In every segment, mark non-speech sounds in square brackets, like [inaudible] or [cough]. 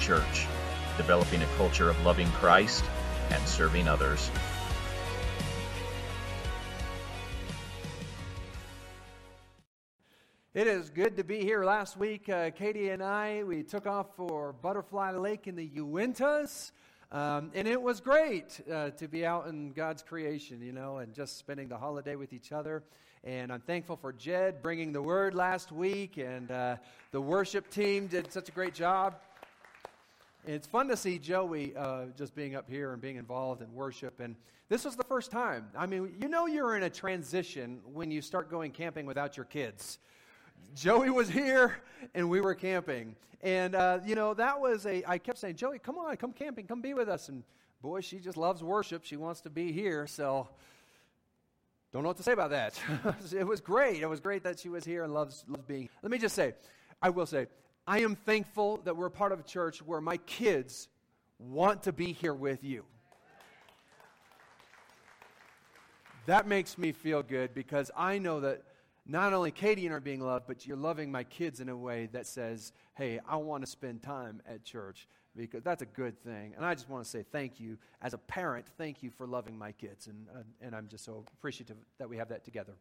Church, developing a culture of loving Christ and serving others. It is good to be here. Last week, uh, Katie and I, we took off for Butterfly Lake in the Uintas. Um, and it was great uh, to be out in God's creation, you know, and just spending the holiday with each other. And I'm thankful for Jed bringing the word last week, and uh, the worship team did such a great job. It's fun to see Joey uh, just being up here and being involved in worship. And this was the first time. I mean, you know, you're in a transition when you start going camping without your kids. Joey was here and we were camping. And, uh, you know, that was a, I kept saying, Joey, come on, come camping, come be with us. And boy, she just loves worship. She wants to be here. So, don't know what to say about that. [laughs] it was great. It was great that she was here and loves, loves being. Let me just say, I will say, I am thankful that we're part of a church where my kids want to be here with you. That makes me feel good because I know that not only Katie and I are being loved, but you're loving my kids in a way that says, hey, I want to spend time at church because that's a good thing. And I just want to say thank you. As a parent, thank you for loving my kids. And, uh, and I'm just so appreciative that we have that together.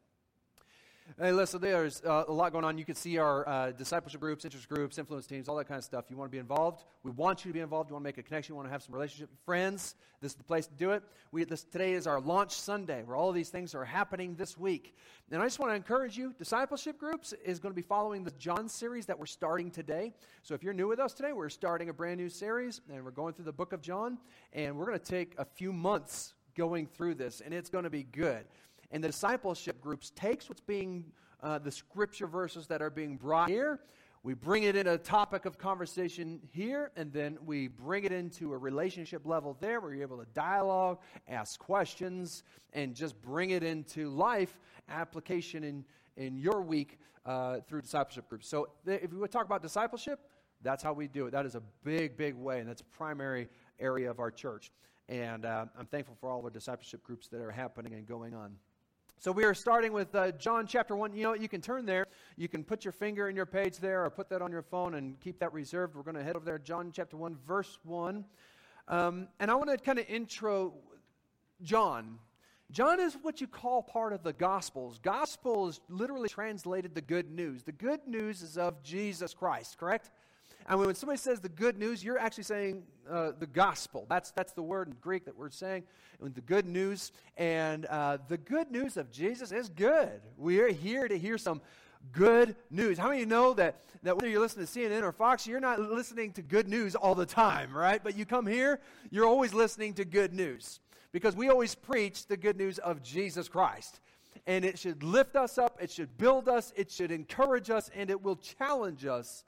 Hey, listen, there's uh, a lot going on. You can see our uh, discipleship groups, interest groups, influence teams, all that kind of stuff. You want to be involved? We want you to be involved. You want to make a connection. You want to have some relationship with friends. This is the place to do it. We, this, today is our launch Sunday where all of these things are happening this week. And I just want to encourage you discipleship groups is going to be following the John series that we're starting today. So if you're new with us today, we're starting a brand new series and we're going through the book of John. And we're going to take a few months going through this, and it's going to be good. And the discipleship groups takes what's being, uh, the scripture verses that are being brought here, we bring it in a topic of conversation here, and then we bring it into a relationship level there where you're able to dialogue, ask questions, and just bring it into life application in, in your week uh, through discipleship groups. So, if we would talk about discipleship, that's how we do it. That is a big, big way, and that's a primary area of our church. And uh, I'm thankful for all the discipleship groups that are happening and going on. So we are starting with uh, John chapter 1. You know, you can turn there. You can put your finger in your page there or put that on your phone and keep that reserved. We're going to head over there, John chapter 1, verse 1. Um, and I want to kind of intro John. John is what you call part of the Gospels. Gospel is literally translated the good news. The good news is of Jesus Christ, correct? And when somebody says the good news, you're actually saying uh, the gospel. That's, that's the word in Greek that we're saying, the good news. And uh, the good news of Jesus is good. We are here to hear some good news. How many of you know that, that whether you're listening to CNN or Fox, you're not listening to good news all the time, right? But you come here, you're always listening to good news. Because we always preach the good news of Jesus Christ. And it should lift us up, it should build us, it should encourage us, and it will challenge us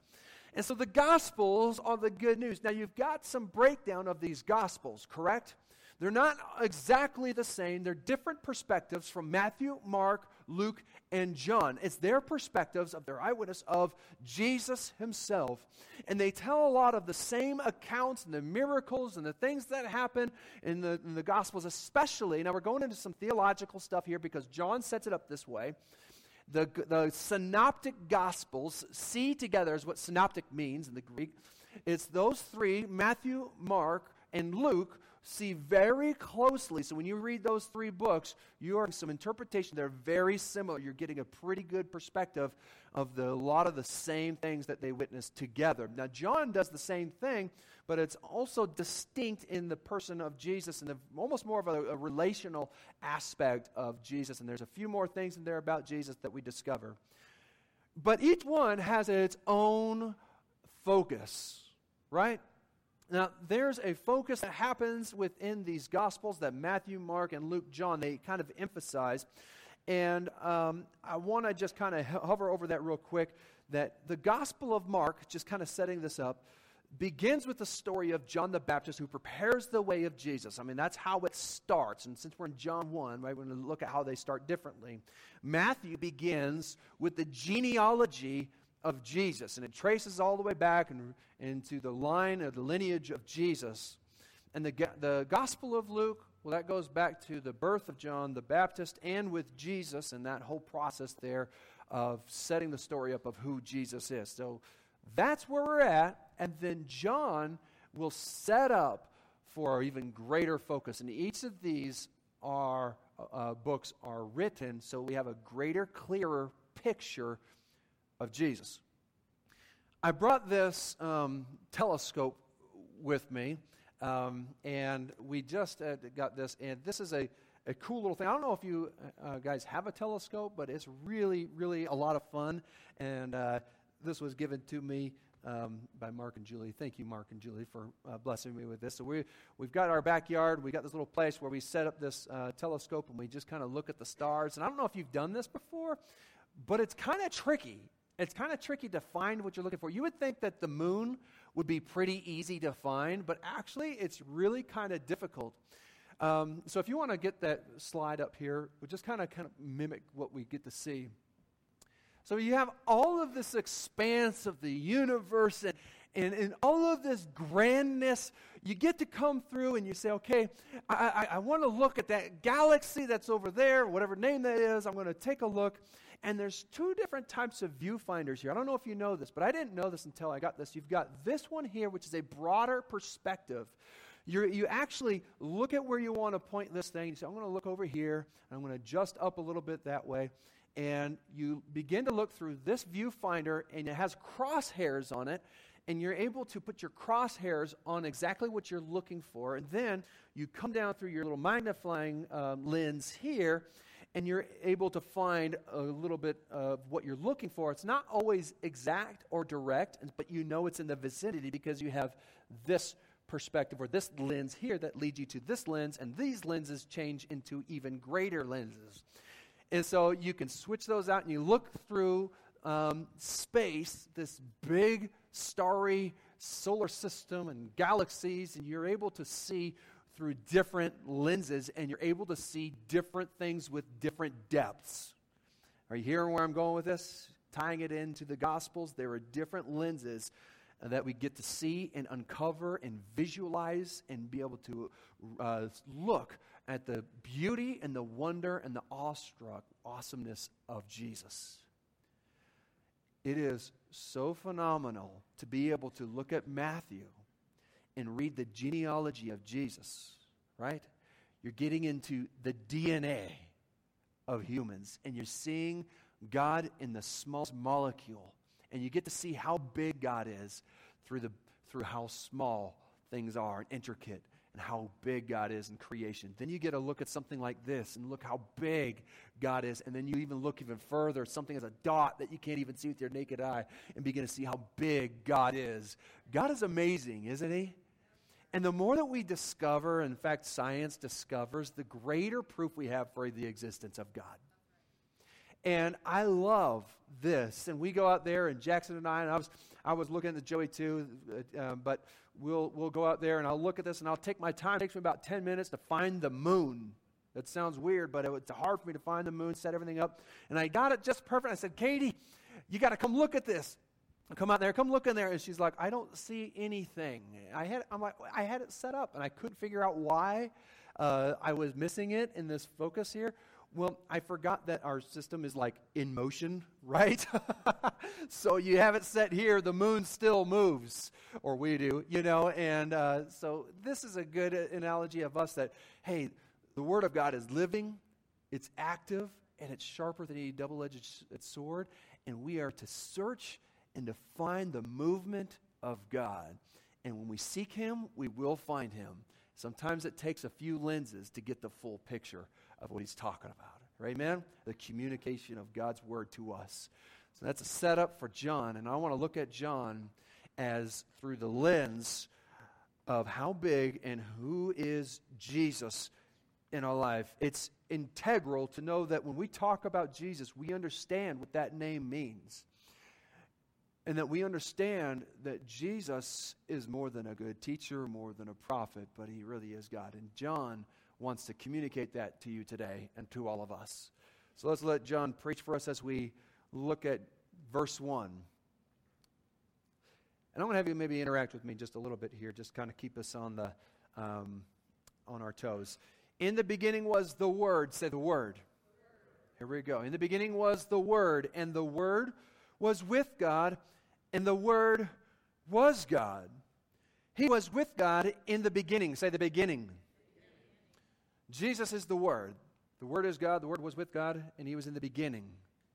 and so the Gospels are the good news. Now, you've got some breakdown of these Gospels, correct? They're not exactly the same. They're different perspectives from Matthew, Mark, Luke, and John. It's their perspectives of their eyewitness of Jesus himself. And they tell a lot of the same accounts and the miracles and the things that happen in the, in the Gospels, especially. Now, we're going into some theological stuff here because John sets it up this way the, the synoptic gospels, see together is what synoptic means in the Greek. It's those three, Matthew, Mark, and Luke, see very closely. So when you read those three books, you are some interpretation. They're very similar. You're getting a pretty good perspective of the, a lot of the same things that they witnessed together. Now, John does the same thing, but it's also distinct in the person of Jesus and the, almost more of a, a relational aspect of Jesus. And there's a few more things in there about Jesus that we discover. But each one has its own focus, right? Now, there's a focus that happens within these Gospels that Matthew, Mark, and Luke, John, they kind of emphasize. And um, I want to just kind of hover over that real quick that the Gospel of Mark, just kind of setting this up, begins with the story of John the Baptist who prepares the way of Jesus. I mean, that's how it starts. And since we're in John 1, right, we're going to look at how they start differently. Matthew begins with the genealogy of Jesus, and it traces all the way back and, into the line of the lineage of Jesus. And the, the Gospel of Luke, well, that goes back to the birth of John the Baptist and with Jesus and that whole process there of setting the story up of who Jesus is. So that's where we're at And then John will set up for even greater focus. And each of these are, uh, books are written so we have a greater, clearer picture of Jesus. I brought this um, telescope with me, um, and we just uh, got this, and this is a, a cool little thing. I don't know if you uh, guys have a telescope, but it's really, really a lot of fun, and uh, this was given to me um, by Mark and Julie. Thank you, Mark and Julie, for uh, blessing me with this. So we, we've got our backyard. We've got this little place where we set up this uh, telescope and we just kind of look at the stars. And I don't know if you've done this before, but it's kind of tricky. It's kind of tricky to find what you're looking for. You would think that the moon would be pretty easy to find, but actually, it's really kind of difficult. Um, so if you want to get that slide up here, we'll just kind of kind of mimic what we get to see. So you have all of this expanse of the universe and, and, and all of this grandness. You get to come through and you say, okay, I, I, I want to look at that galaxy that's over there, whatever name that is. I'm going to take a look. And there's two different types of viewfinders here. I don't know if you know this, but I didn't know this until I got this. You've got this one here, which is a broader perspective. You're, you actually look at where you want to point this thing. You say, I'm going to look over here, and I'm going to adjust up a little bit that way and you begin to look through this viewfinder, and it has crosshairs on it, and you're able to put your crosshairs on exactly what you're looking for. And then you come down through your little magnifying um, lens here, and you're able to find a little bit of what you're looking for. It's not always exact or direct, but you know it's in the vicinity because you have this perspective or this lens here that leads you to this lens, and these lenses change into even greater lenses. And so you can switch those out and you look through um, space, this big starry solar system and galaxies, and you're able to see through different lenses and you're able to see different things with different depths. Are you hearing where I'm going with this? Tying it into the Gospels, there are different lenses that we get to see and uncover and visualize and be able to uh, look at the beauty and the wonder and the awestruck awesomeness of Jesus. It is so phenomenal to be able to look at Matthew and read the genealogy of Jesus, right? You're getting into the DNA of humans and you're seeing God in the smallest molecule and you get to see how big God is through the through how small things are and intricate and how big God is in creation. Then you get a look at something like this and look how big God is. And then you even look even further, something as a dot that you can't even see with your naked eye, and begin to see how big God is. God is amazing, isn't He? And the more that we discover, in fact, science discovers, the greater proof we have for the existence of God. And I love this. And we go out there, and Jackson and I, and I was, I was looking at the Joey too, uh, um, but we'll, we'll go out there and I'll look at this and I'll take my time. It takes me about 10 minutes to find the moon. That sounds weird, but it, it's hard for me to find the moon, set everything up. And I got it just perfect. I said, Katie, you got to come look at this. Come out there, come look in there. And she's like, I don't see anything. I had, I'm like, I had it set up and I couldn't figure out why uh, I was missing it in this focus here. Well, I forgot that our system is like in motion, [laughs] right? [laughs] so you have it set here, the moon still moves, or we do, you know. And uh, so this is a good analogy of us that, hey, the Word of God is living, it's active, and it's sharper than any double edged sword. And we are to search and to find the movement of God. And when we seek Him, we will find Him. Sometimes it takes a few lenses to get the full picture of what he's talking about. Right, amen? The communication of God's word to us. So that's a setup for John. And I want to look at John as through the lens of how big and who is Jesus in our life. It's integral to know that when we talk about Jesus, we understand what that name means. And that we understand that Jesus is more than a good teacher, more than a prophet, but he really is God. And John wants to communicate that to you today and to all of us. So let's let John preach for us as we look at verse 1. And I'm going to have you maybe interact with me just a little bit here, just kind of keep us on, the, um, on our toes. In the beginning was the Word. Say the Word. Here we go. In the beginning was the Word, and the Word was with God, and the Word was God. He was with God in the beginning. Say the beginning. Jesus is the Word. The Word is God. The Word was with God, and He was in the beginning.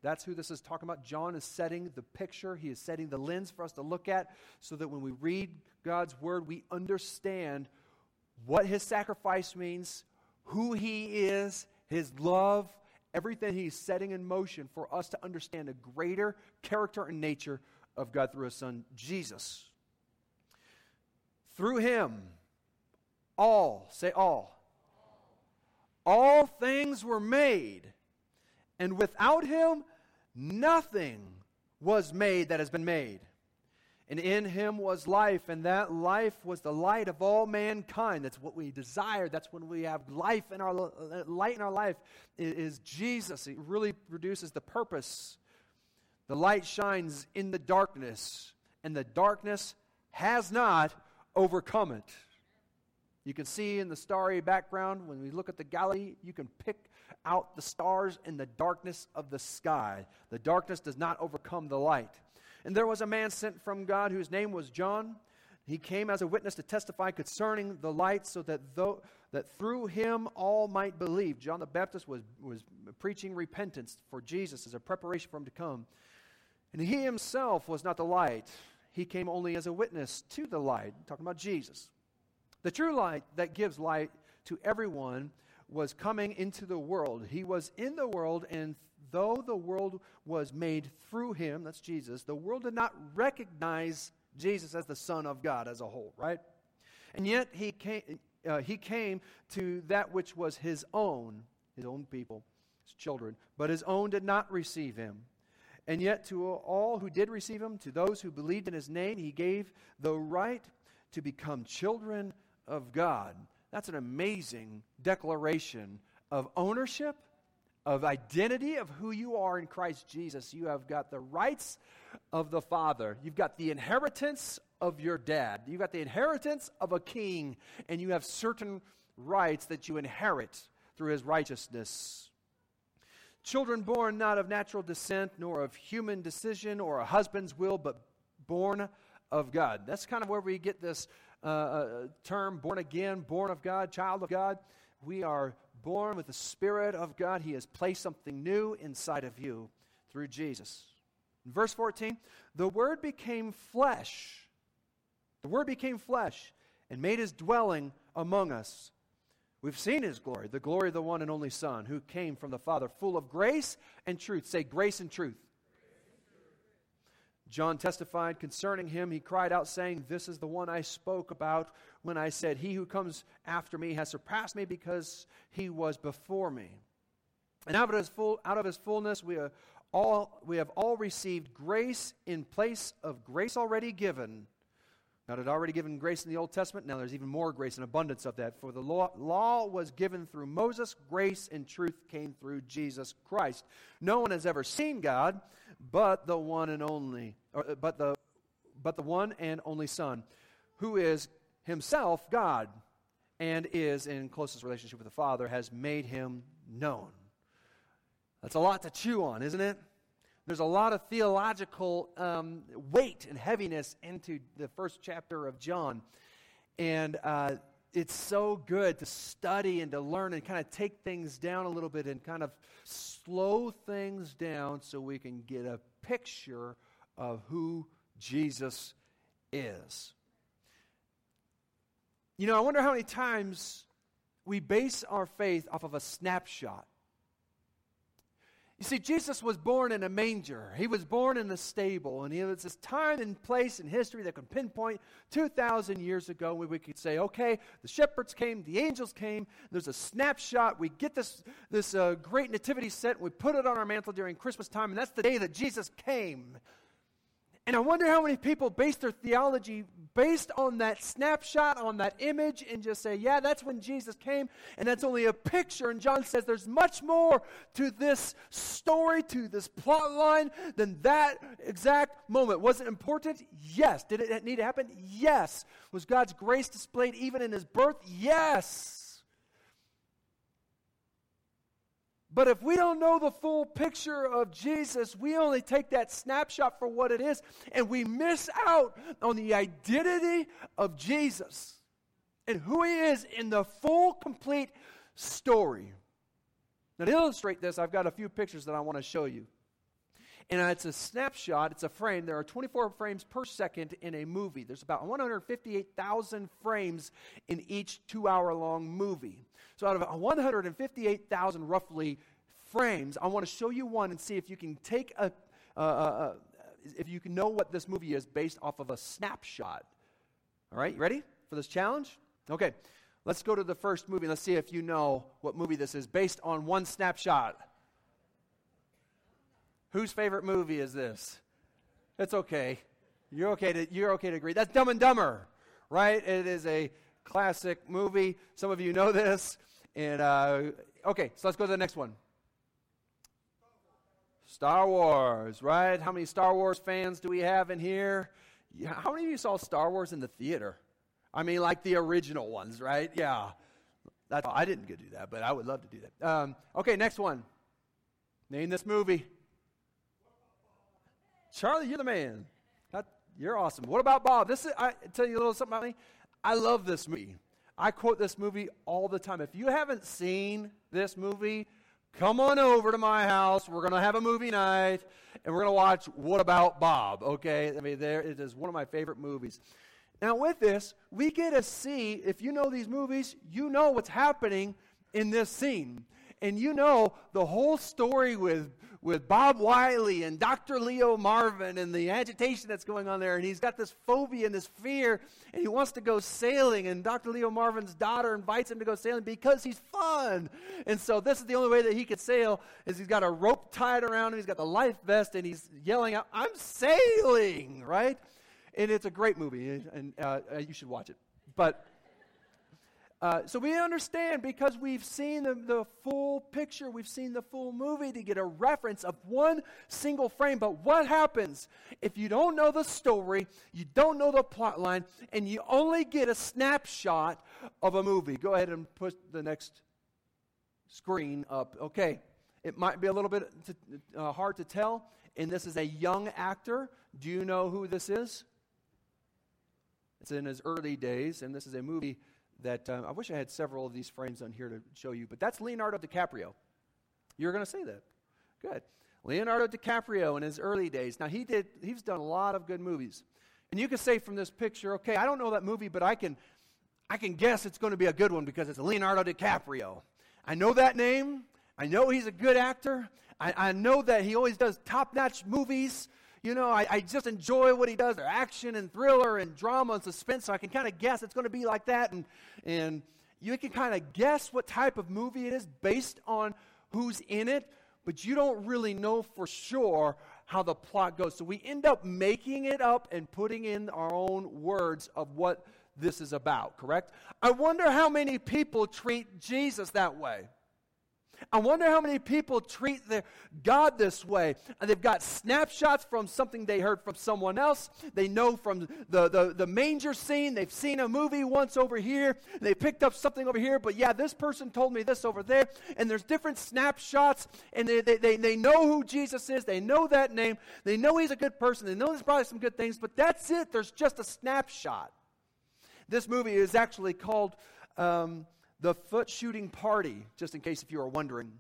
That's who this is talking about. John is setting the picture, he is setting the lens for us to look at so that when we read God's Word, we understand what His sacrifice means, who He is, His love, everything He's setting in motion for us to understand a greater character and nature of God through His Son, Jesus. Through Him, all, say all, all things were made, and without Him, nothing was made that has been made. And in him was life, and that life was the light of all mankind. That's what we desire. That's when we have life in our light in our life is Jesus. It really produces the purpose. The light shines in the darkness, and the darkness has not overcome it. You can see in the starry background when we look at the Galilee, you can pick out the stars in the darkness of the sky. The darkness does not overcome the light. And there was a man sent from God whose name was John. He came as a witness to testify concerning the light, so that, though, that through him all might believe. John the Baptist was, was preaching repentance for Jesus as a preparation for him to come. And he himself was not the light, he came only as a witness to the light, talking about Jesus. The true light that gives light to everyone was coming into the world. He was in the world, and though the world was made through him, that's Jesus, the world did not recognize Jesus as the Son of God as a whole, right? And yet he came, uh, he came to that which was his own, his own people, his children, but his own did not receive him. And yet, to all who did receive him, to those who believed in his name, he gave the right to become children of God. That's an amazing declaration of ownership of identity of who you are in Christ Jesus. You have got the rights of the Father, you've got the inheritance of your dad, you've got the inheritance of a king, and you have certain rights that you inherit through his righteousness. Children born not of natural descent, nor of human decision or a husband's will, but born of God. That's kind of where we get this uh, uh term born again, born of God, child of God. We are born with the Spirit of God. He has placed something new inside of you through Jesus. In verse 14, the Word became flesh. The Word became flesh and made his dwelling among us. We've seen his glory, the glory of the one and only Son who came from the Father, full of grace and truth. Say, grace and truth. John testified concerning him. He cried out, saying, This is the one I spoke about when I said, He who comes after me has surpassed me because he was before me. And out of his, full, out of his fullness, we, are all, we have all received grace in place of grace already given. God had already given grace in the Old Testament. Now there's even more grace and abundance of that. For the law, law was given through Moses, grace and truth came through Jesus Christ. No one has ever seen God but the one and only, or, uh, but the, but the one and only Son, who is himself God and is in closest relationship with the Father, has made him known. That's a lot to chew on, isn't it? There's a lot of theological um, weight and heaviness into the first chapter of John. And uh, it's so good to study and to learn and kind of take things down a little bit and kind of slow things down so we can get a picture of who Jesus is. You know, I wonder how many times we base our faith off of a snapshot. You see, Jesus was born in a manger. He was born in a stable, and it was this time and place in history that can pinpoint 2,000 years ago where we could say, okay, the shepherds came, the angels came, there's a snapshot. We get this, this uh, great nativity set, we put it on our mantle during Christmas time, and that's the day that Jesus came. And I wonder how many people base their theology based on that snapshot, on that image, and just say, yeah, that's when Jesus came, and that's only a picture. And John says there's much more to this story, to this plot line, than that exact moment. Was it important? Yes. Did it need to happen? Yes. Was God's grace displayed even in his birth? Yes. But if we don't know the full picture of Jesus, we only take that snapshot for what it is, and we miss out on the identity of Jesus and who he is in the full, complete story. Now, to illustrate this, I've got a few pictures that I want to show you. And it's a snapshot, it's a frame. There are 24 frames per second in a movie. There's about 158,000 frames in each two hour long movie. So, out of 158,000 roughly frames, I want to show you one and see if you can take a, uh, uh, if you can know what this movie is based off of a snapshot. All right, you ready for this challenge? Okay, let's go to the first movie. Let's see if you know what movie this is based on one snapshot. Whose favorite movie is this? It's okay. You're okay to, you're okay to agree. That's Dumb and Dumber, right? It is a classic movie. Some of you know this. And, uh, okay, so let's go to the next one. Star Wars, right? How many Star Wars fans do we have in here? How many of you saw Star Wars in the theater? I mean, like the original ones, right? Yeah. That's, I didn't get do that, but I would love to do that. Um, okay, next one. Name this movie. Charlie, you're the man. That, you're awesome. What about Bob? This is, I tell you a little something about me. I love this movie. I quote this movie all the time. If you haven't seen this movie, come on over to my house. We're going to have a movie night, and we're going to watch What About Bob? Okay? I mean, there it is one of my favorite movies. Now, with this, we get to see, if you know these movies, you know what's happening in this scene. And you know the whole story with, with Bob Wiley and Dr. Leo Marvin and the agitation that's going on there. And he's got this phobia and this fear, and he wants to go sailing. And Dr. Leo Marvin's daughter invites him to go sailing because he's fun. And so this is the only way that he could sail is he's got a rope tied around him, he's got the life vest, and he's yelling out, I'm sailing, right? and it's a great movie, and uh, you should watch it. But uh, so we understand because we've seen the, the, full picture, we've seen the full movie to get a reference of one single frame. But what happens if you don't know the story, you don't know the plot line, and you only get a snapshot of a movie? Go ahead and put the next screen up. Okay, it might be a little bit to, uh, hard to tell, and this is a young actor. Do you know who this is? It's in his early days, and this is a movie that um, I wish I had several of these frames on here to show you, but that's Leonardo DiCaprio. You're going to say that. Good. Leonardo DiCaprio in his early days. Now, he did, he's done a lot of good movies. And you can say from this picture, okay, I don't know that movie, but I can, I can guess it's going to be a good one because it's Leonardo DiCaprio. I know that name. I know he's a good actor. I, I know that he always does top notch movies you know, I, I just enjoy what he does. They're action and thriller and drama and suspense, so I can kind of guess it's going to be like that. And, and you can kind of guess what type of movie it is based on who's in it, but you don't really know for sure how the plot goes. So we end up making it up and putting in our own words of what this is about, correct? I wonder how many people treat Jesus that way. I wonder how many people treat their God this way. And they've got snapshots from something they heard from someone else. They know from the, the, the manger scene. They've seen a movie once over here. They picked up something over here, but yeah, this person told me this over there. And there's different snapshots, and they, they, they, they know who Jesus is. They know that name. They know he's a good person. They know there's probably some good things, but that's it. There's just a snapshot. This movie is actually called. Um, the Foot Shooting Party, just in case if you are wondering.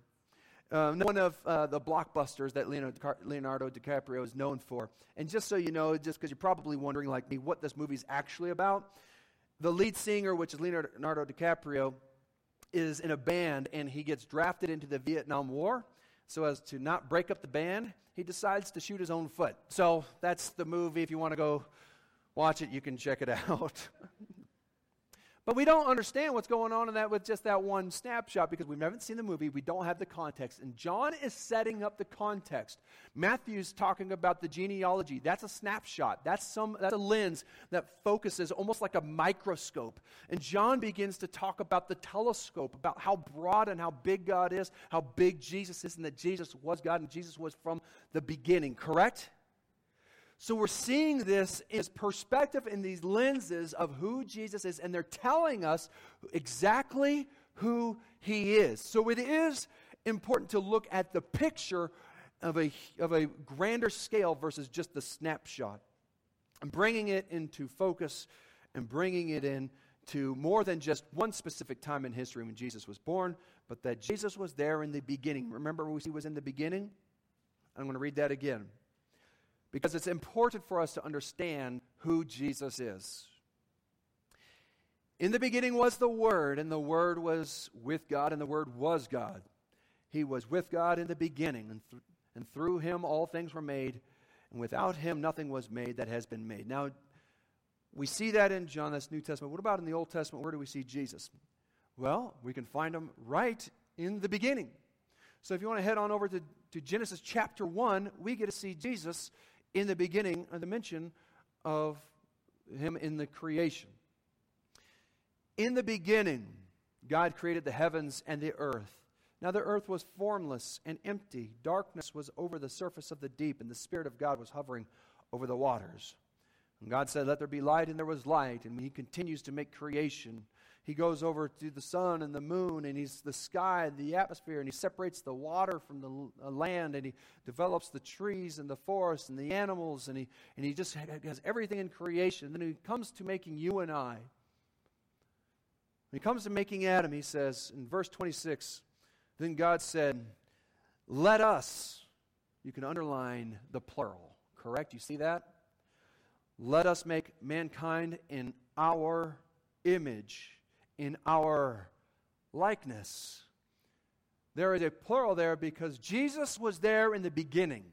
Um, one of uh, the blockbusters that Leonardo DiCaprio is known for. And just so you know, just because you're probably wondering, like me, what this movie's actually about, the lead singer, which is Leonardo DiCaprio, is in a band and he gets drafted into the Vietnam War. So, as to not break up the band, he decides to shoot his own foot. So, that's the movie. If you want to go watch it, you can check it [laughs] out. But we don't understand what's going on in that with just that one snapshot because we haven't seen the movie. We don't have the context. And John is setting up the context. Matthew's talking about the genealogy. That's a snapshot. That's some that's a lens that focuses almost like a microscope. And John begins to talk about the telescope, about how broad and how big God is, how big Jesus is, and that Jesus was God and Jesus was from the beginning. Correct? So we're seeing this as perspective in these lenses of who Jesus is, and they're telling us exactly who he is. So it is important to look at the picture of a, of a grander scale versus just the snapshot. And bringing it into focus and bringing it in to more than just one specific time in history when Jesus was born, but that Jesus was there in the beginning. Remember, he was in the beginning? I'm going to read that again because it's important for us to understand who Jesus is. In the beginning was the Word, and the Word was with God, and the Word was God. He was with God in the beginning, and, th- and through him all things were made, and without him nothing was made that has been made. Now, we see that in John, that's New Testament. What about in the Old Testament? Where do we see Jesus? Well, we can find him right in the beginning. So if you want to head on over to, to Genesis chapter 1, we get to see Jesus in the beginning of the mention of him in the creation. In the beginning, God created the heavens and the earth. Now the earth was formless and empty. Darkness was over the surface of the deep, and the Spirit of God was hovering over the waters. And God said, Let there be light, and there was light. And He continues to make creation. He goes over to the sun and the moon, and He's the sky, and the atmosphere, and He separates the water from the uh, land, and He develops the trees and the forests and the animals, and He, and he just has everything in creation. Then He comes to making you and I. When He comes to making Adam, He says in verse 26, Then God said, Let us, you can underline the plural, correct? You see that? Let us make mankind in our image, in our likeness. There is a plural there because Jesus was there in the beginning.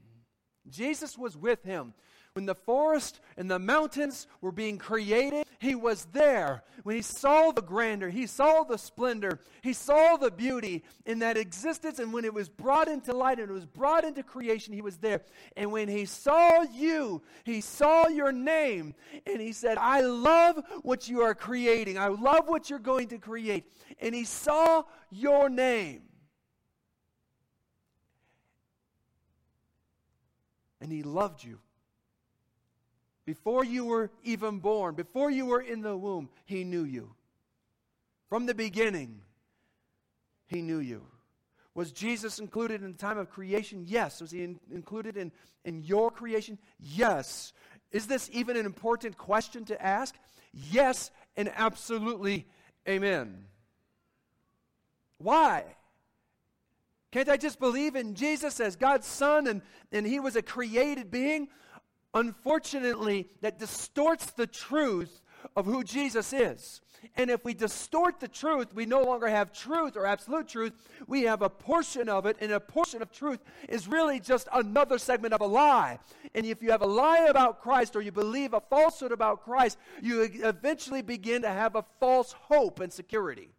Jesus was with him. When the forest and the mountains were being created, he was there. When he saw the grandeur, he saw the splendor, he saw the beauty in that existence. And when it was brought into light and it was brought into creation, he was there. And when he saw you, he saw your name. And he said, I love what you are creating. I love what you're going to create. And he saw your name. And he loved you. Before you were even born, before you were in the womb, He knew you. From the beginning, He knew you. Was Jesus included in the time of creation? Yes. Was He in, included in, in your creation? Yes. Is this even an important question to ask? Yes, and absolutely amen. Why? Can't I just believe in Jesus as God's Son and, and He was a created being? Unfortunately, that distorts the truth of who Jesus is. And if we distort the truth, we no longer have truth or absolute truth. We have a portion of it, and a portion of truth is really just another segment of a lie. And if you have a lie about Christ or you believe a falsehood about Christ, you eventually begin to have a false hope and security.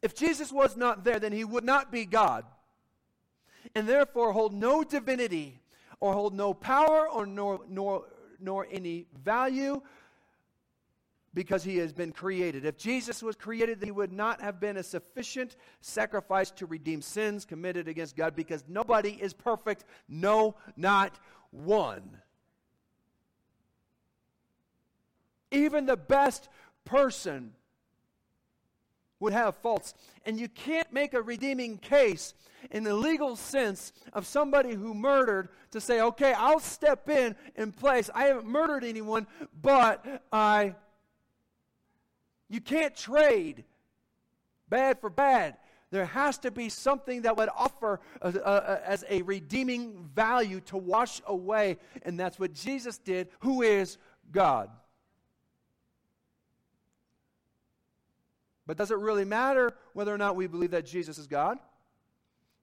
If Jesus was not there, then he would not be God, and therefore hold no divinity or hold no power or nor, nor, nor any value because he has been created. If Jesus was created, he would not have been a sufficient sacrifice to redeem sins committed against God because nobody is perfect. No, not one. Even the best person would have faults. And you can't make a redeeming case in the legal sense of somebody who murdered to say, okay, I'll step in in place. I haven't murdered anyone, but I. You can't trade bad for bad. There has to be something that would offer a, a, a, as a redeeming value to wash away. And that's what Jesus did, who is God. But does it really matter whether or not we believe that Jesus is God?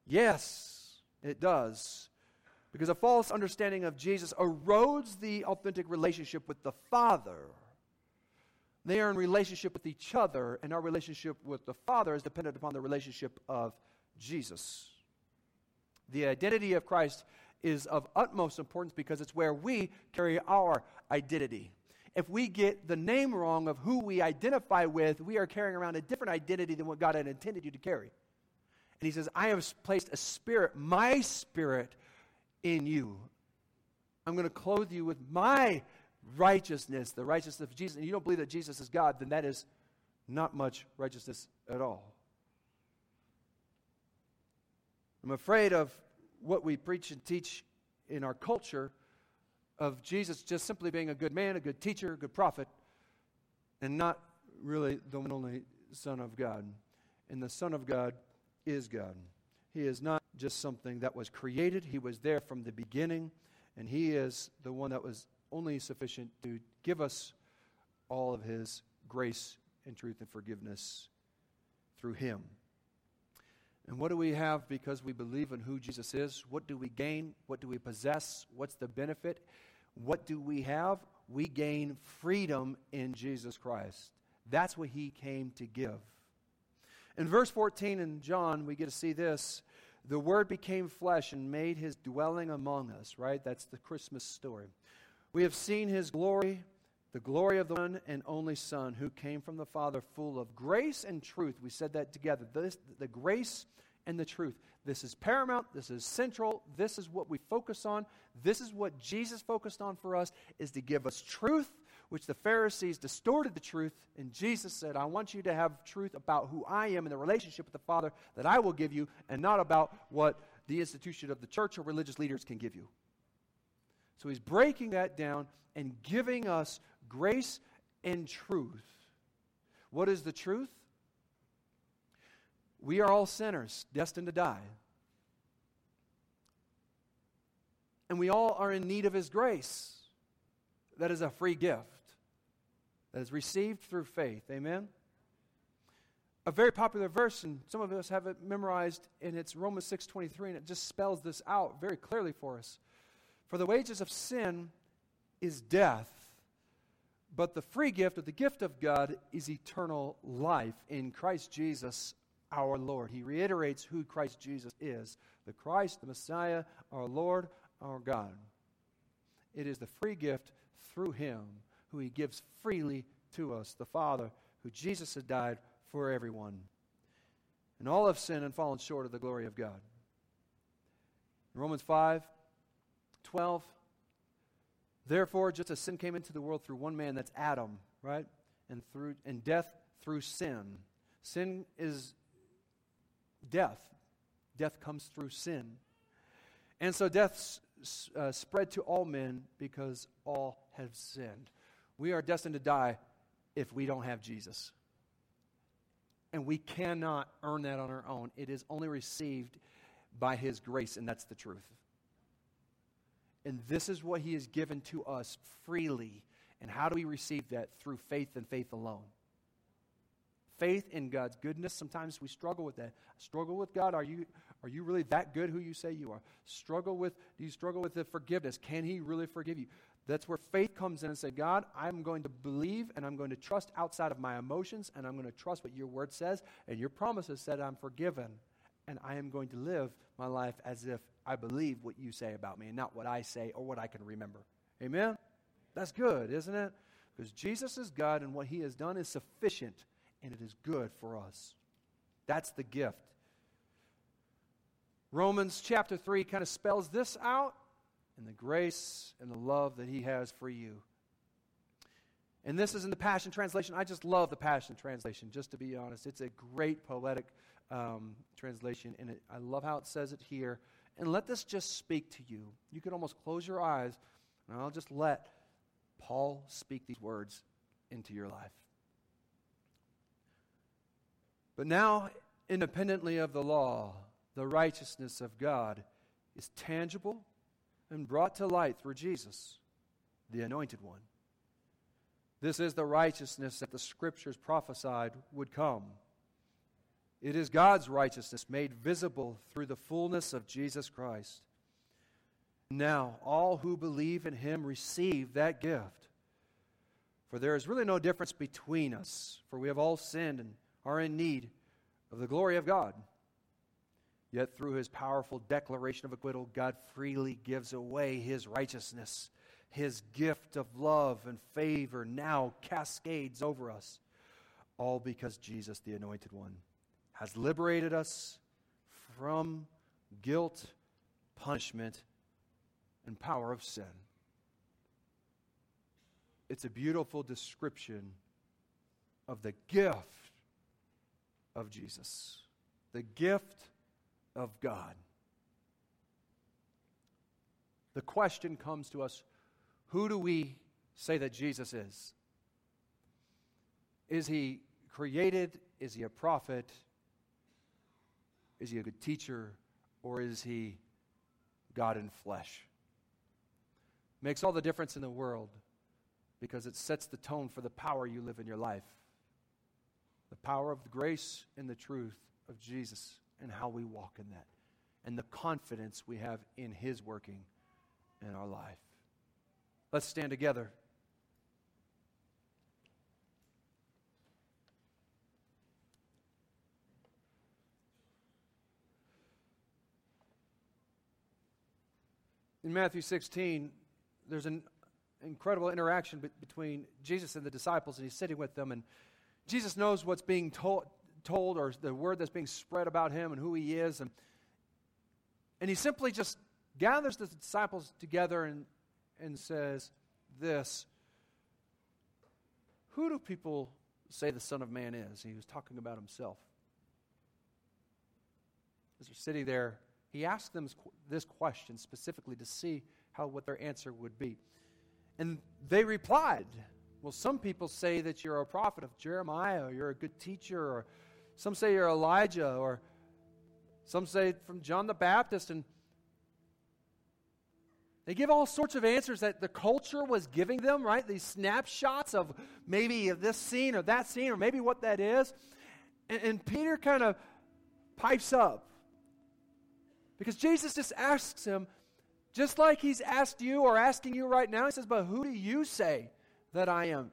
Yes, it does. Because a false understanding of Jesus erodes the authentic relationship with the Father. They are in relationship with each other, and our relationship with the Father is dependent upon the relationship of Jesus. The identity of Christ is of utmost importance because it's where we carry our identity if we get the name wrong of who we identify with, we are carrying around a different identity than what God had intended you to carry. And he says, I have placed a spirit, my spirit, in you. I'm going to clothe you with my righteousness, the righteousness of Jesus. And you don't believe that Jesus is God, then that is not much righteousness at all. I'm afraid of what we preach and teach in our culture of Jesus just simply being a good man, a good teacher, a good prophet, and not really the only Son of God. And the Son of God is God. He is not just something that was created, He was there from the beginning, and He is the one that was only sufficient to give us all of His grace and truth and forgiveness through Him. And what do we have because we believe in who Jesus is? What do we gain? What do we possess? What's the benefit? What do we have? We gain freedom in Jesus Christ. That's what he came to give. In verse 14 in John, we get to see this. The Word became flesh and made his dwelling among us, right? That's the Christmas story. We have seen his glory, the glory of the one and only Son who came from the Father, full of grace and truth. We said that together. This, the grace and the truth. This is paramount. This is central. This is what we focus on. This is what Jesus focused on for us is to give us truth, which the Pharisees distorted the truth. And Jesus said, I want you to have truth about who I am and the relationship with the Father that I will give you, and not about what the institution of the church or religious leaders can give you. So he's breaking that down and giving us grace and truth. What is the truth? We are all sinners, destined to die. And we all are in need of His grace. That is a free gift that is received through faith. Amen? A very popular verse, and some of us have it memorized, and it's Romans 6.23, and it just spells this out very clearly for us. For the wages of sin is death, but the free gift of the gift of God is eternal life in Christ Jesus our Lord. He reiterates who Christ Jesus is the Christ, the Messiah, our Lord, our God. It is the free gift through Him who He gives freely to us, the Father, who Jesus had died for everyone. And all have sinned and fallen short of the glory of God. In Romans 5 12, therefore, just as sin came into the world through one man, that's Adam, right? And through and death through sin. Sin is death. Death comes through sin. And so death uh, spread to all men because all have sinned. We are destined to die if we don't have Jesus. And we cannot earn that on our own. It is only received by His grace, and that's the truth. And this is what He has given to us freely. And how do we receive that? Through faith and faith alone faith in God's goodness. Sometimes we struggle with that. Struggle with God. Are you, are you really that good who you say you are? Struggle with, do you struggle with the forgiveness? Can He really forgive you? That's where faith comes in and say, God, I'm going to believe and I'm going to trust outside of my emotions and I'm going to trust what your word says and your promises said I'm forgiven. And I am going to live my life as if I believe what you say about me and not what I say or what I can remember. Amen? That's good, isn't it? Because Jesus is God and what he has done is sufficient and it is good for us. That's the gift. Romans chapter 3 kind of spells this out and the grace and the love that he has for you. And this is in the Passion Translation. I just love the Passion Translation, just to be honest. It's a great poetic um, translation, and it, I love how it says it here. And let this just speak to you. You can almost close your eyes, and I'll just let Paul speak these words into your life. But now, independently of the law, the righteousness of God is tangible and brought to light through Jesus, the Anointed One. This is the righteousness that the Scriptures prophesied would come. It is God's righteousness made visible through the fullness of Jesus Christ. Now, all who believe in him receive that gift. For there is really no difference between us, for we have all sinned and are in need of the glory of God. Yet through his powerful declaration of acquittal, God freely gives away his righteousness. His gift of love and favor now cascades over us, all because Jesus, the Anointed One, has liberated us from guilt, punishment, and power of sin. It's a beautiful description of the gift of Jesus, the gift of God. The question comes to us who do we say that Jesus is? Is he created? Is he a prophet? Is he a good teacher? Or is he God in flesh? Makes all the difference in the world because it sets the tone for the power you live in your life. The power of the grace and the truth of Jesus and how we walk in that. And the confidence we have in his working in our life. Let's stand together. In Matthew 16, there's an incredible interaction be- between Jesus and the disciples, and he's sitting with them, and Jesus knows what's being told, told or the word that's being spread about him and who he is, and, and he simply just gathers the disciples together and, and says this Who do people say the Son of Man is? He was talking about himself. As they're sitting there, he asked them this question specifically to see how what their answer would be. And they replied, Well, some people say that you're a prophet of Jeremiah, or you're a good teacher, or some say you're Elijah, or some say from John the Baptist. And they give all sorts of answers that the culture was giving them, right? These snapshots of maybe this scene or that scene, or maybe what that is. And, and Peter kind of pipes up because Jesus just asks him, just like he's asked you or asking you right now, he says, But who do you say that I am?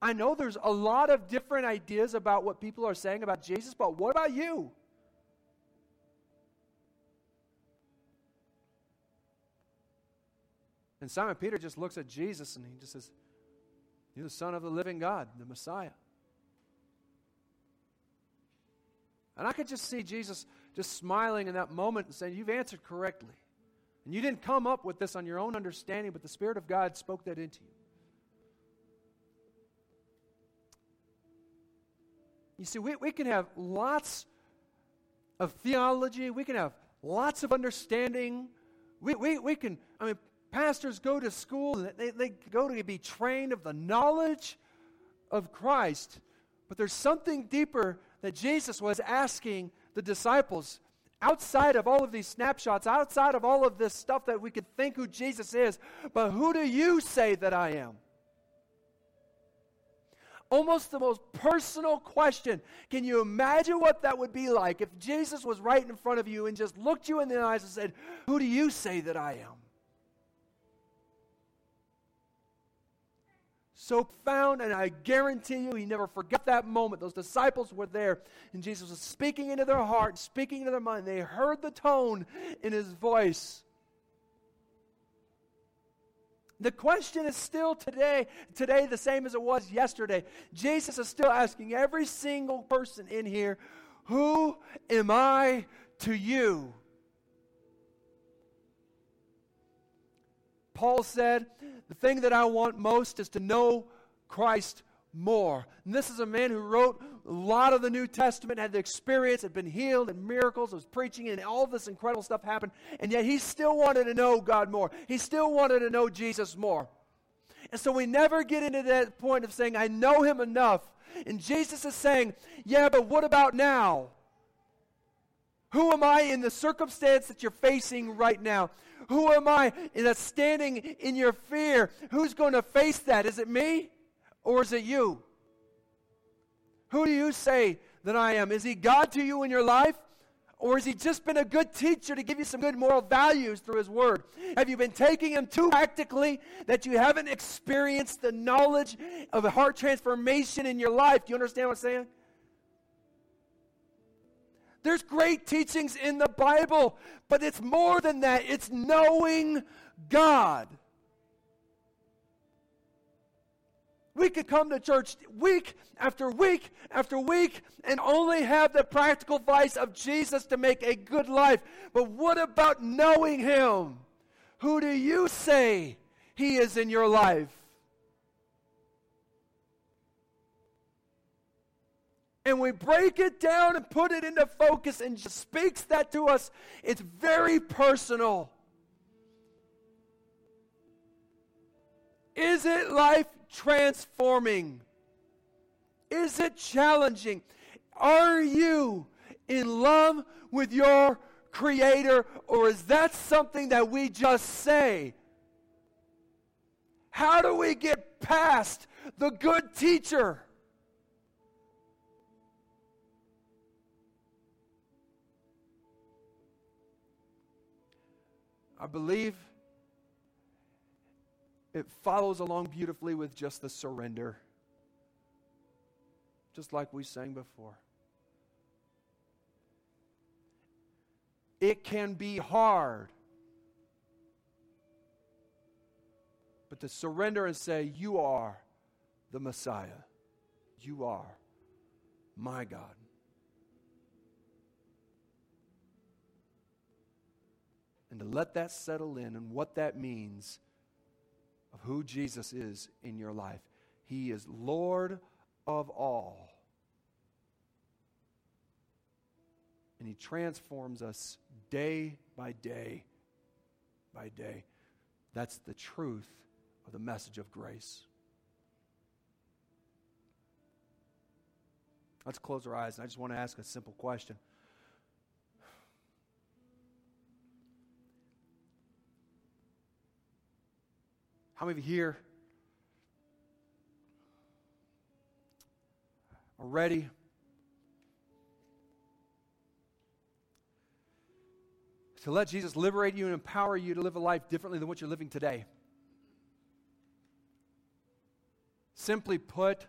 I know there's a lot of different ideas about what people are saying about Jesus, but what about you? And Simon Peter just looks at Jesus and he just says, You're the Son of the living God, the Messiah. And I could just see Jesus just smiling in that moment and saying, You've answered correctly. And you didn't come up with this on your own understanding, but the Spirit of God spoke that into you. You see, we, we can have lots of theology, we can have lots of understanding. We, we, we can, I mean, pastors go to school they, they go to be trained of the knowledge of Christ. But there's something deeper that Jesus was asking the disciples outside of all of these snapshots, outside of all of this stuff that we could think who Jesus is. But who do you say that I am? Almost the most personal question. Can you imagine what that would be like if Jesus was right in front of you and just looked you in the eyes and said, Who do you say that I am? so profound, and I guarantee you, he never forgot that moment. Those disciples were there, and Jesus was speaking into their heart, speaking into their mind. They heard the tone in his voice. The question is still today, today the same as it was yesterday. Jesus is still asking every single person in here, Who am I to you? Paul said, The thing that I want most is to know Christ more. And this is a man who wrote a lot of the New Testament, had the experience, had been healed, and miracles, was preaching, and all this incredible stuff happened. And yet he still wanted to know God more. He still wanted to know Jesus more. And so we never get into that point of saying, I know him enough. And Jesus is saying, Yeah, but what about now? Who am I in the circumstance that you're facing right now? Who am I that's standing in your fear? Who's going to face that? Is it me or is it you? Who do you say that I am? Is he God to you in your life? Or has he just been a good teacher to give you some good moral values through his word? Have you been taking him too practically that you haven't experienced the knowledge of a heart transformation in your life? Do you understand what I'm saying? There's great teachings in the Bible, but it's more than that. It's knowing God. We could come to church week after week after week and only have the practical advice of Jesus to make a good life. But what about knowing Him? Who do you say He is in your life? and we break it down and put it into focus and just speaks that to us, it's very personal. Is it life transforming? Is it challenging? Are you in love with your Creator, or is that something that we just say? How do we get past the good teacher? I believe it follows along beautifully with just the surrender, just like we sang before. It can be hard. But to surrender and say, You are the Messiah. You are my God. And to let that settle in and what that means of who Jesus is in your life. He is Lord of all. And He transforms us day by day by day. That's the truth of the message of grace. Let's close our eyes, and I just want to ask a simple question. How many of you here are ready to let Jesus liberate you and empower you to live a life differently than what you're living today? Simply put,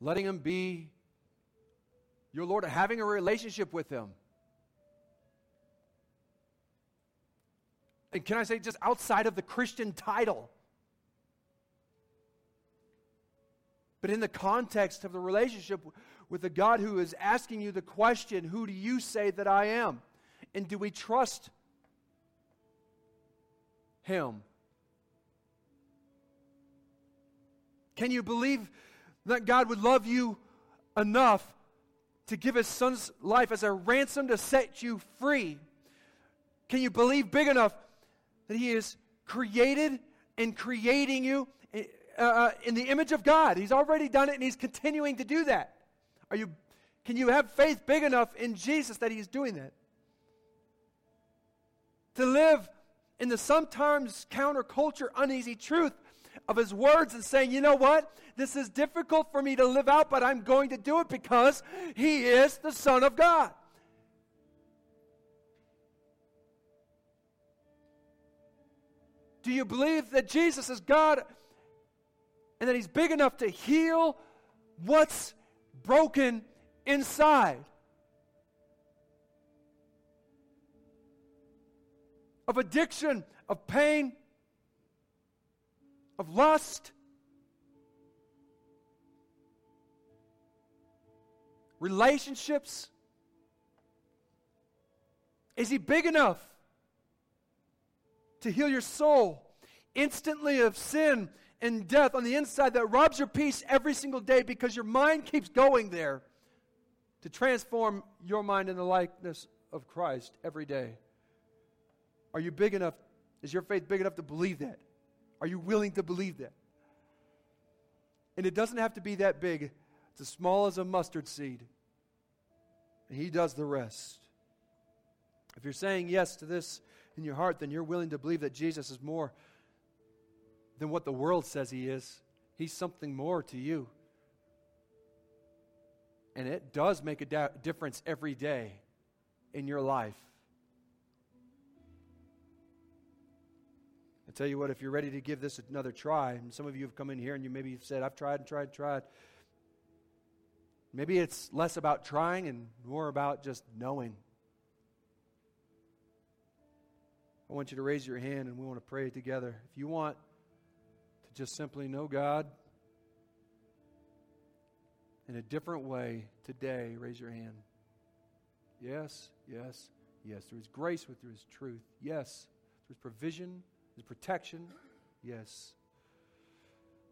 letting Him be your Lord, having a relationship with Him. And can I say, just outside of the Christian title, but in the context of the relationship with the God who is asking you the question, Who do you say that I am? And do we trust Him? Can you believe that God would love you enough to give His Son's life as a ransom to set you free? Can you believe big enough that He is created and creating you uh, uh, in the image of God? He's already done it and He's continuing to do that. Are you, can you have faith big enough in Jesus that He's doing that? To live in the sometimes counterculture, uneasy truth of his words and saying, you know what? This is difficult for me to live out, but I'm going to do it because he is the Son of God. Do you believe that Jesus is God and that he's big enough to heal what's broken inside? Of addiction, of pain, of lust, relationships? Is he big enough to heal your soul instantly of sin and death on the inside that robs your peace every single day because your mind keeps going there to transform your mind in the likeness of Christ every day? Are you big enough? Is your faith big enough to believe that? Are you willing to believe that? And it doesn't have to be that big, it's as small as a mustard seed. And He does the rest. If you're saying yes to this in your heart, then you're willing to believe that Jesus is more than what the world says He is. He's something more to you. And it does make a da- difference every day in your life. I tell you what, if you're ready to give this another try, and some of you have come in here and you maybe have said, I've tried and tried and tried. Maybe it's less about trying and more about just knowing. I want you to raise your hand and we want to pray together. If you want to just simply know God in a different way today, raise your hand. Yes, yes, yes. Through His grace, through His truth. Yes. His provision his protection, yes.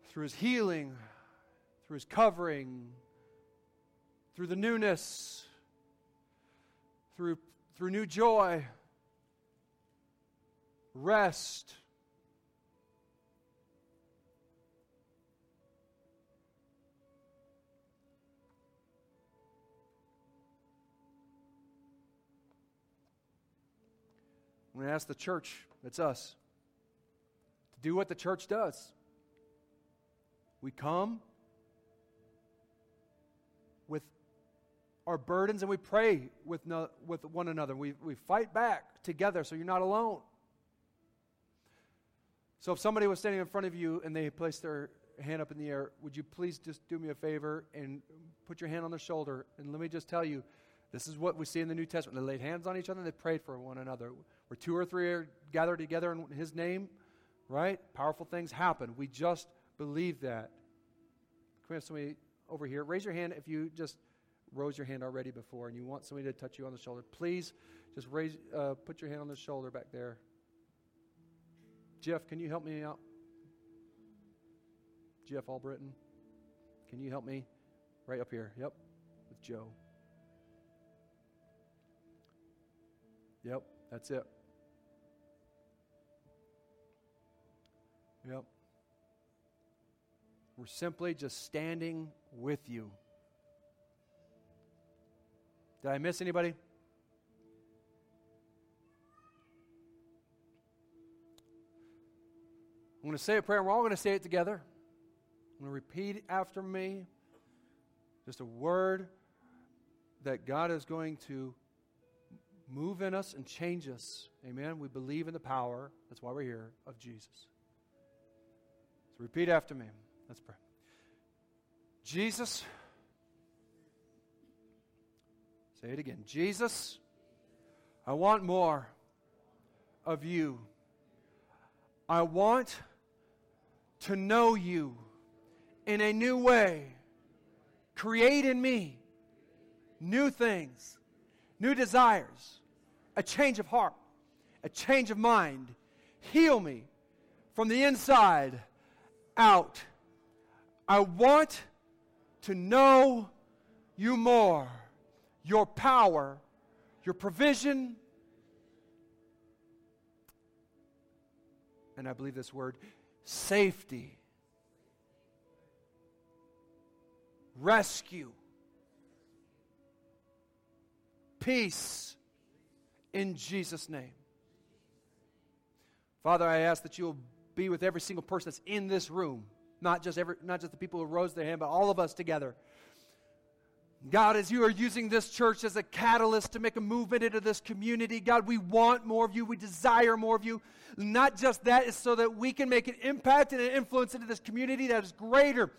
Through his healing, through his covering, through the newness, through, through new joy, rest. I'm going to ask the church, It's us, to do what the church does. We come with our burdens and we pray with, no, with one another. We, we fight back together so you're not alone. So if somebody was standing in front of you and they placed their hand up in the air, would you please just do me a favor and put your hand on their shoulder? And let me just tell you, this is what we see in the New Testament. They laid hands on each other and they prayed for one another. Where two or three are gathered together in His name, right? Powerful things happen. We just believe that. Can we have somebody over here? Raise your hand if you just rose your hand already before and you want somebody to touch you on the shoulder. Please just raise, uh, put your hand on the shoulder back there. Jeff, can you help me out? Jeff Albritton, can you help me? Right up here. Yep, with Joe. Yep, that's it. Yep. We're simply just standing with you. Did I miss anybody? I'm going to say a prayer, and we're all going to say it together. I'm going to repeat after me just a word that God is going to move in us and change us. Amen. We believe in the power, that's why we're here, of Jesus. So repeat after me. Let's pray. Jesus, say it again. Jesus, I want more of you. I want to know you in a new way. Create in me new things, new desires, a change of heart, a change of mind. Heal me from the inside out. I want to know you more, your power, your provision. And I believe this word safety, rescue, peace in Jesus' name. Father, I ask that you will be with every single person that's in this room, not just, every, not just the people who rose their hand, but all of us together. God, as you are using this church as a catalyst to make a movement into this community, God, we want more of you. We desire more of you. Not just that, is so that we can make an impact and an influence into this community that is greater,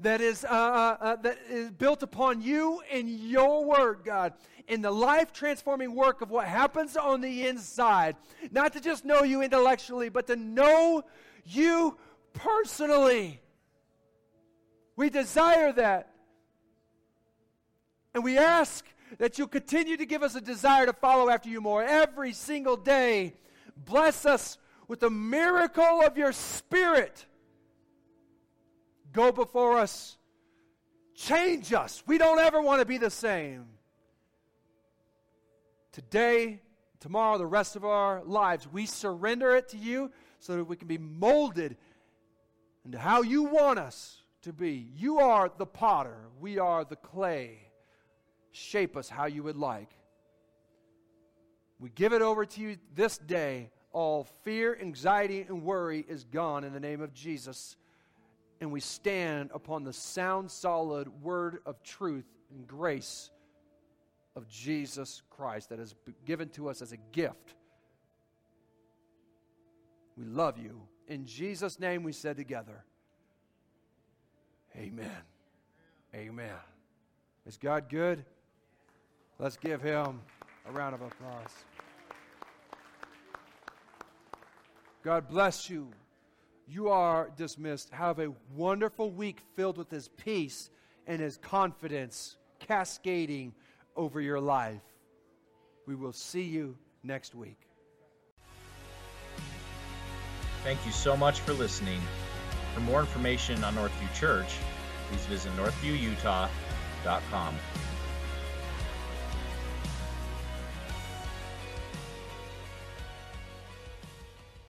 that is, uh, uh, uh that is built upon you and your word, God, in the life transforming work of what happens on the inside. Not to just know you intellectually, but to know you personally. We desire that. And we ask that you'll continue to give us a desire to follow after you more every single day. Bless us with the miracle of your Spirit. Go before us. Change us. We don't ever want to be the same. Today, tomorrow, the rest of our lives, we surrender it to you so that we can be molded into how you want us to be. You are the potter, we are the clay shape us how you would like. We give it over to you this day. All fear, anxiety, and worry is gone in the name of Jesus. And we stand upon the sound, solid word of truth and grace of Jesus Christ that is given to us as a gift. We love you. In Jesus' name we said together, Amen. Amen. Is God good? Let's give him a round of applause. God bless you. You are dismissed. Have a wonderful week filled with His peace and His confidence cascading over your life. We will see you next week. Thank you so much for listening. For more information on Northview Church, please visit northviewutah.com.